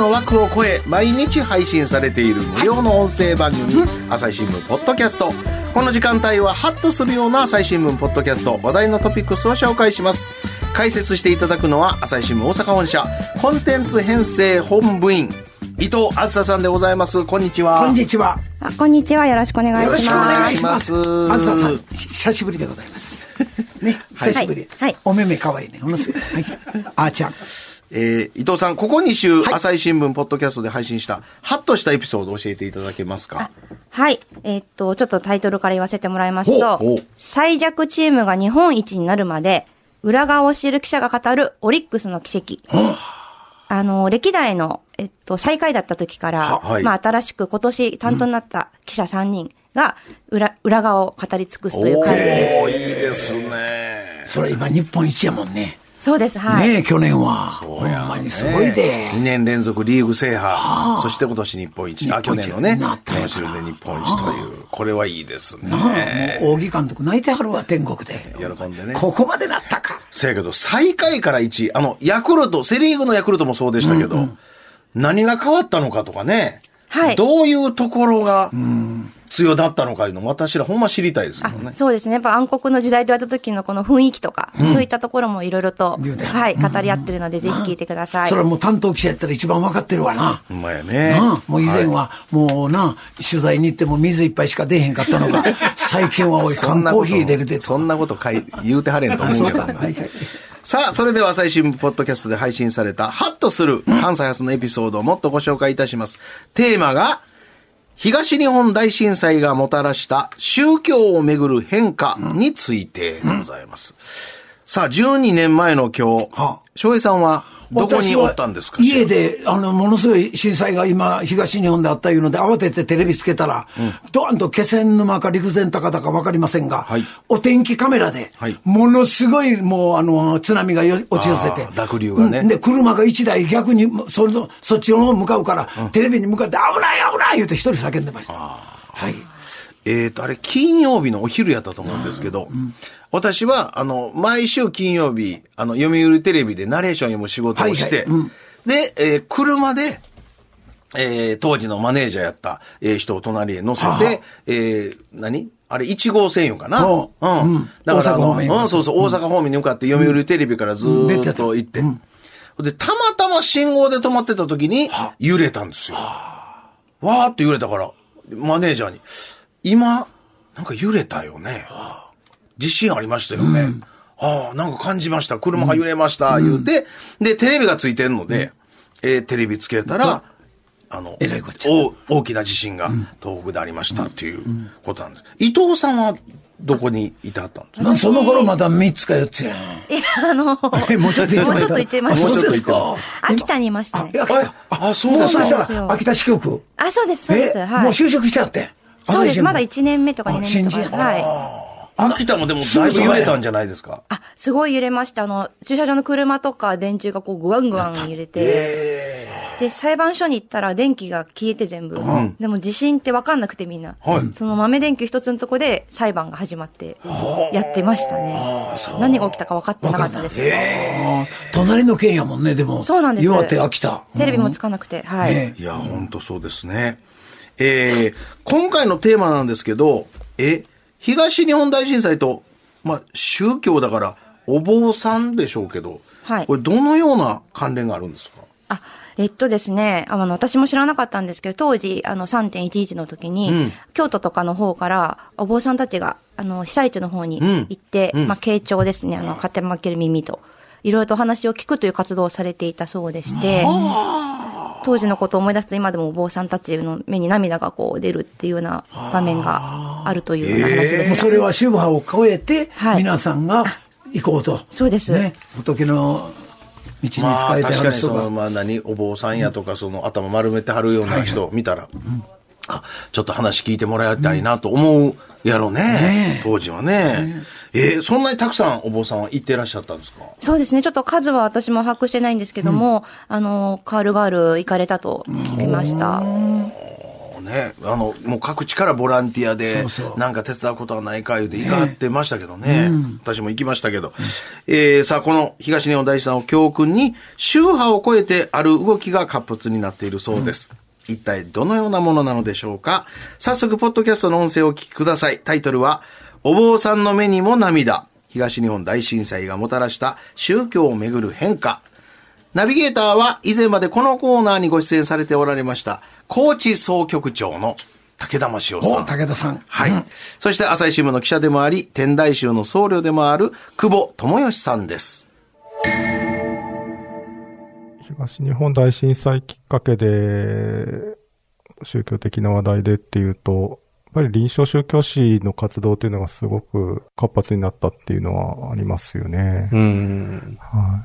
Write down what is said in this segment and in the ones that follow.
の枠を超え毎日配信されている無料の音声番組朝日新聞ポッドキャスト。この時間帯はハッとするような朝日新聞ポッドキャスト話題のトピックスを紹介します。解説していただくのは朝日新聞大阪本社コンテンツ編成本部員伊藤あずささんでございます。こんにちは。こんにちは。あ、こんにちは。よろしくお願いします。よろしくお願いします。あずささん久しぶりでございます。ね久しぶり、はい。お目目可愛いね。ものすごい、はい、あーちゃんえー伊藤さん、ここ2週、朝日新聞ポッドキャストで配信した、ハッとしたエピソードを教えていただけますか？はい。えーっと、ちょっとタイトルから言わせてもらいますと、最弱チームが日本一になるまで、裏側を知る記者が語るオリックスの奇跡。あの、歴代の、えっと、最下位だった時から、ははいまあ、新しく今年担当になった記者3人が、裏、裏側を語り尽くすという会議です。おーいいですね。それ今日本一やもんねそうです、はい。ねえ去年は。ほんまにすごいで、2年連続リーグ制覇、そして今年日本一。あ、日本一去年のね、なったんや日本で日本一という、これはいいですね。なあ。もう扇監督泣いてはるわ天国で。喜んでね。ここまでなったか。せやけど、最下位から1位、あの、ヤクルト、セリーグのヤクルトもそうでしたけど、何が変わったのかとかね、はい。どういうところが強だったのかいうの、私らほんま知りたいですよね。そうですね。やっぱ暗黒の時代と言われた時のこの雰囲気とか、そういったところもいろいろと、はい、語り合ってるので、ぜひ聞いてください。それはもう担当記者やったら一番分かってるわなほんまやね。なあもう以前は、もうな、取材に行っても水一杯しか出へんかったのが、最近はおい、缶コーヒー出るでと。そんなこと書い 言うてはれんと思うけど。さあ、それでは朝日新聞ポッドキャストで配信された、ハッとする関西発のエピソードをもっとご紹介いたします。テーマが、東日本大震災がもたらした宗教をめぐる変化についてでございます。さあ、12年前の今日はあ、翔平さんはどこにおったんですか？家で、あの、ものすごい震災が今、東日本であったいうので、慌ててテレビつけたら、ドーンと気仙沼か陸前高田か分かりませんが、はい。お天気カメラで、はい。ものすごい、もう、あの、津波がよ落ち寄せて。濁流がね。うん。で、車が一台逆に、そそっちの方向かうから、テレビに向かって、危ない危ない言うて一人叫んでました。はい。えっ、と、あれ、金曜日のお昼やったと思うんですけど、私は、あの、毎週金曜日、あの、読売テレビでナレーション読む仕事をして、はいはい。うん。で、えー車で、えー当時のマネージャーやった、えー人を隣へ乗せて、は。あえー何？あれ、1号線よかな？ほう。うん。うん。だからあの、大阪方面に向かって。うん、そうそう、大阪方面に向かって読売テレビからずーっと行って、で、たまたま信号で止まってた時に、揺れたんですよ。わーって揺れたから、マネージャーに、今、なんか揺れたよね。地震ありましたよね。ああ、なんか感じました。車が揺れました。言うて、で、テレビがついてるので、えーテレビつけたら、あの、えらいこっちゃお大きな地震が東北でありましたっていうことなんです。伊藤さんはどこにいてはったんですか？その頃まだ3つか4つやん。いや、あの、えもうちょっと言ってました？もうちょっと言ってましたあそうですか？もうちょっと言って秋田にいましたねあああ、そうなんそですかしたら、秋田支局。あ、そうです、そうです。えはい。もう就職してあって。そうです。まだ1年目とか2あ年目とか。はい。秋田もでもだいぶ揺れたんじゃないですか？あ、すごい揺れました。あの、駐車場の車とか電柱がこう、グワングワン揺れて。で、裁判所に行ったら電気が消えて全部。でも地震って分かんなくてみんな。はいその豆電球一つのとこで裁判が始まって、やってましたね。何が起きたか分かってなかったです。隣の県やもんね、でも。そうなんです岩手、秋田。テレビもつかなくて、はい。ねいや、本当そうですね。えー、今回のテーマなんですけど、え、東日本大震災と、まあ、宗教だから、お坊さんでしょうけど、はい。これどのような関連があるんですか？あ、えっとですね、あの、私も知らなかったんですけど、当時、あの、3.11の時に、うん。京都とかの方から、お坊さんたちが、あの、被災地の方にうん。行って、うん。まあ、傾聴ですね、あの、勝手負ける耳と、いろいろとお話を聞くという活動をされていたそうでして、当時のことを思い出すと今でもお坊さんたちの目に涙がこう出るっていうような場面があるというような話でした。もうそれは宗派を超えて、はい皆さんが行こうと。そうですね。仏の道に使えて確かにその、はる人が。まあ何、お坊さんやとか、その頭丸めてはるような人を見たら、あ、ちょっと話聞いてもらいたいなと思うやろね。ね当時はね。えーそんなにたくさんお坊さんは行ってらっしゃったんですか？そうですね。ちょっと数は私も把握してないんですけども、あの、カールガール行かれたと聞きました。ね、あの、もう各地からボランティアでなんか手伝うことはないか言うて行かってましたけどね。私も行きましたけど。えーさあ、この東日本大震災を教訓に、宗派を超えてある動きが活発になっているそうです。一体どのようなものなのでしょうか？早速、ポッドキャストの音声をお聞きください。タイトルは、お坊さんの目にも涙。東日本大震災がもたらした宗教をめぐる変化。ナビゲーターは以前までこのコーナーにご出演されておられました、高知総局長の武田真雄さお、ん。武田さん。はい。そして朝日新聞の記者でもあり、天台宗の僧侶でもある久保智義さんです。東日本大震災きっかけで、宗教的な話題でっていうと、ぱり臨床宗教師の活動っていうのがすごく活発になったっていうのはありますよね。うん。は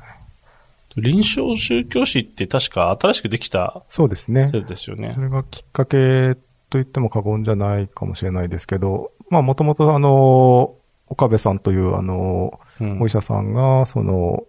臨床宗教史って確か新しくできたい、そうですね。せいですよねそ。れがきっかけと言っても過言じゃないかもしれないですけど、まあもともとあの、岡部さんというあの、うんお医者さんが、その、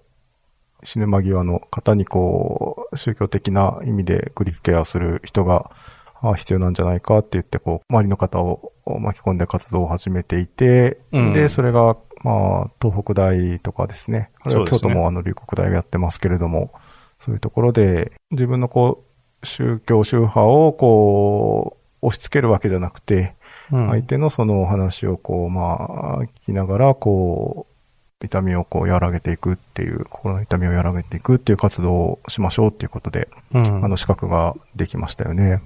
死ぬ間際の方にこう、宗教的な意味でグリフケアする人があ必要なんじゃないかって言って、こう、周りの方を巻き込んで活動を始めていて、うん。で、それが、まあ、東北大とかですね、あるいは京都もあの、龍谷大がやってますけれども、そういうところで、自分のこう、宗教、宗派をこう、押し付けるわけじゃなくて、うん。相手のそのお話をこう、まあ、聞きながら、こう、痛みをこう、和らげていくっていう、心の痛みを和らげていくっていう活動をしましょうっていうことで、うん。あの、資格ができましたよね。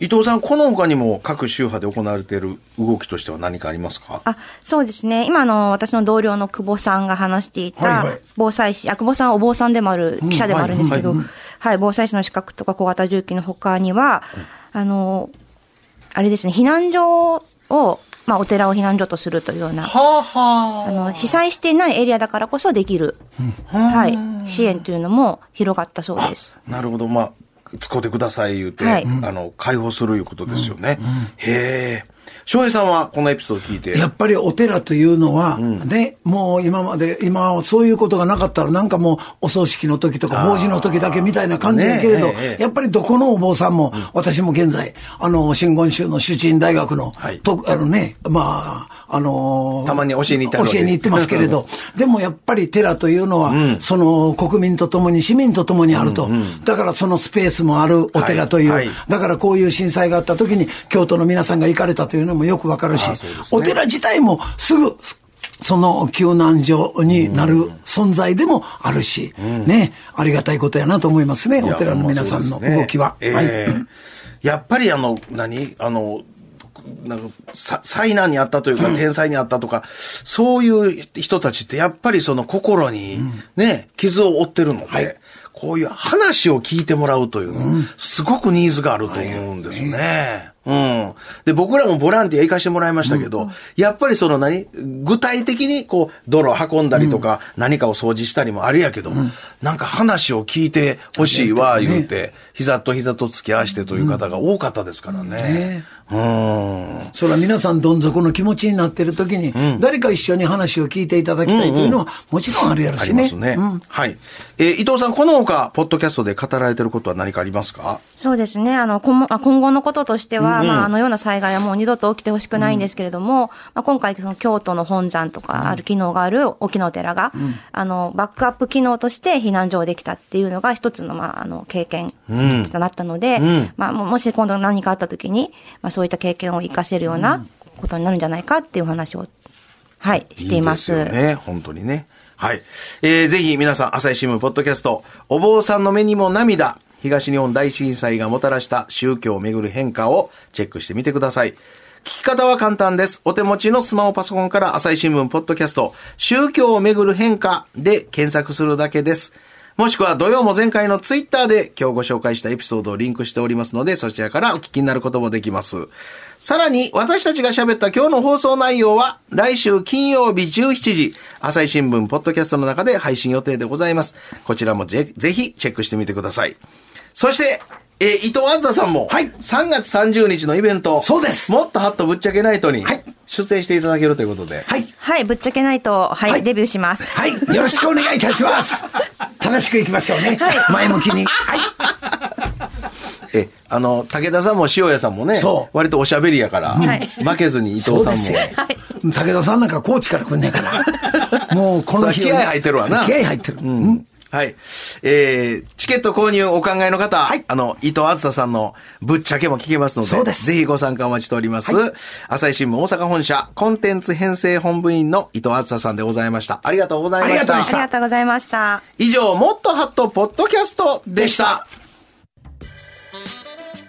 伊藤さん、この他にも各宗派で行われている動きとしては何かありますか？あ、そうですね。今の私の同僚の久保さんが話していたはいはい。防災士、あ、久保さんはお坊さんでもある、記者でもあるんですけど、はいはい、防災士の資格とか小型重機の他には、あの、あれですね、避難所を、まあ、お寺を避難所とするというような、はあはあの、被災していないエリアだからこそできる、はい、支援というのも広がったそうです。あ。なるほど。まあ、使ってください言うて、はいあの、解放するいうことですよね。へえ。翔平さんはこのエピソード聞いて。やっぱりお寺というのは、ね、もう今まで、今はそういうことがなかったら、なんかもうお葬式の時とか法事の時だけみたいな感じだけれど、やっぱりどこのお坊さんも、私も現在、あの、真言宗の主鎮大学の、はい。とあのね、まあ、あのたまに教えに行った教えに行ってますけれど、でもやっぱり寺というのは、その国民と共に、市民と共にあると。だからそのスペースもあるお寺という、はい。はいだからこういう震災があった時に、京都の皆さんが行かれたというのもよくわかるし、ね。お寺自体もすぐ、その救難所になる存在でもあるし、ね、ありがたいことやなと思いますね、お寺の皆さんの動きは。ええはい。やっぱりあの、何？あの、なんか、さ災難にあったというか、天災にあったとか、そういう人たちってやっぱりその心にね、傷を負ってるので、こういう話を聞いてもらうという、すごくニーズがあると思うんですね。うん。で、僕らもボランティア行かしてもらいましたけど、やっぱりその何具体的にこう、泥を運んだりとか、何かを掃除したりもあるやけど、なんか話を聞いてほしいわ、言うて、膝と膝と付き合わしてという方が多かったですからね。うん。それは皆さんどん底の気持ちになってる時に、誰か一緒に話を聞いていただきたいというのは、もちろんあるやろあしね。りますね。はい。えー伊藤さん、この他、ポッドキャストで語られてることは何かありますか？そうですね。あの、今あ今後のこととしては、まあ、あのような災害はもう二度と起きてほしくないんですけれども、まあ、今回、その京都の本山とか、ある機能がある沖のお寺が、あの、バックアップ機能として避難所できたっていうのが一つの、まあ、あの、経験となったので、まあ、ももし今度何かあった時に、まあ、そういった経験を活かせるようなことになるんじゃないかっていう話を、はい、しています。いいですよね。本当にね。はい。えー、ぜひ皆さん、朝日新聞ポッドキャスト、お坊さんの目にも涙、東日本大震災がもたらした宗教をめぐる変化をチェックしてみてください。聞き方は簡単です。お手持ちのスマホパソコンから朝日新聞ポッドキャスト、宗教をめぐる変化で検索するだけです。もしくは土曜も前回のツイッターで今日ご紹介したエピソードをリンクしておりますので、そちらからお聞きになることもできます。さらに、私たちが喋った今日の放送内容は、来週金曜日17時、朝日新聞ポッドキャストの中で配信予定でございます。こちらもぜぜひチェックしてみてください。そして、えー伊藤あずささんも、はい3月30日のイベント、そうですもっとハットぶっちゃけナイトにはい出演していただけるということで、はい。はい、ぶっちゃけないと、はい、はいデビューします。はい。よろしくお願いいたします。楽しくいきましょうね。前向きに。はい。え、あの、武田さんも塩谷さんもね、そう割とおしゃべりやから、はい負けずに伊藤さんも。武田さんなんか高知から来んねんから。もうこの日気合入ってるわな気合入ってる。うん。はい。えー、チケット購入お考えの方、あの、伊藤あずささんのぶっちゃけも聞けますので、そうですぜひご参加お待ちしております。朝日新聞大阪本社コンテンツ編成本部員の伊藤あずささんでございました。ありがとうございました。ありがとうございましありがとうございました。以上、もっとハットポッドキャストでした。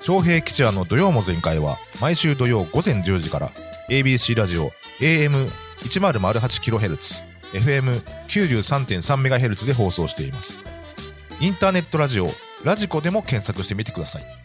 昌平吉也の土曜も全開は毎週土曜午前10時から ABC ラジオ AM1008kHz FM93.3MHz で放送しています。インターネットラジオラジコでも検索してみてください。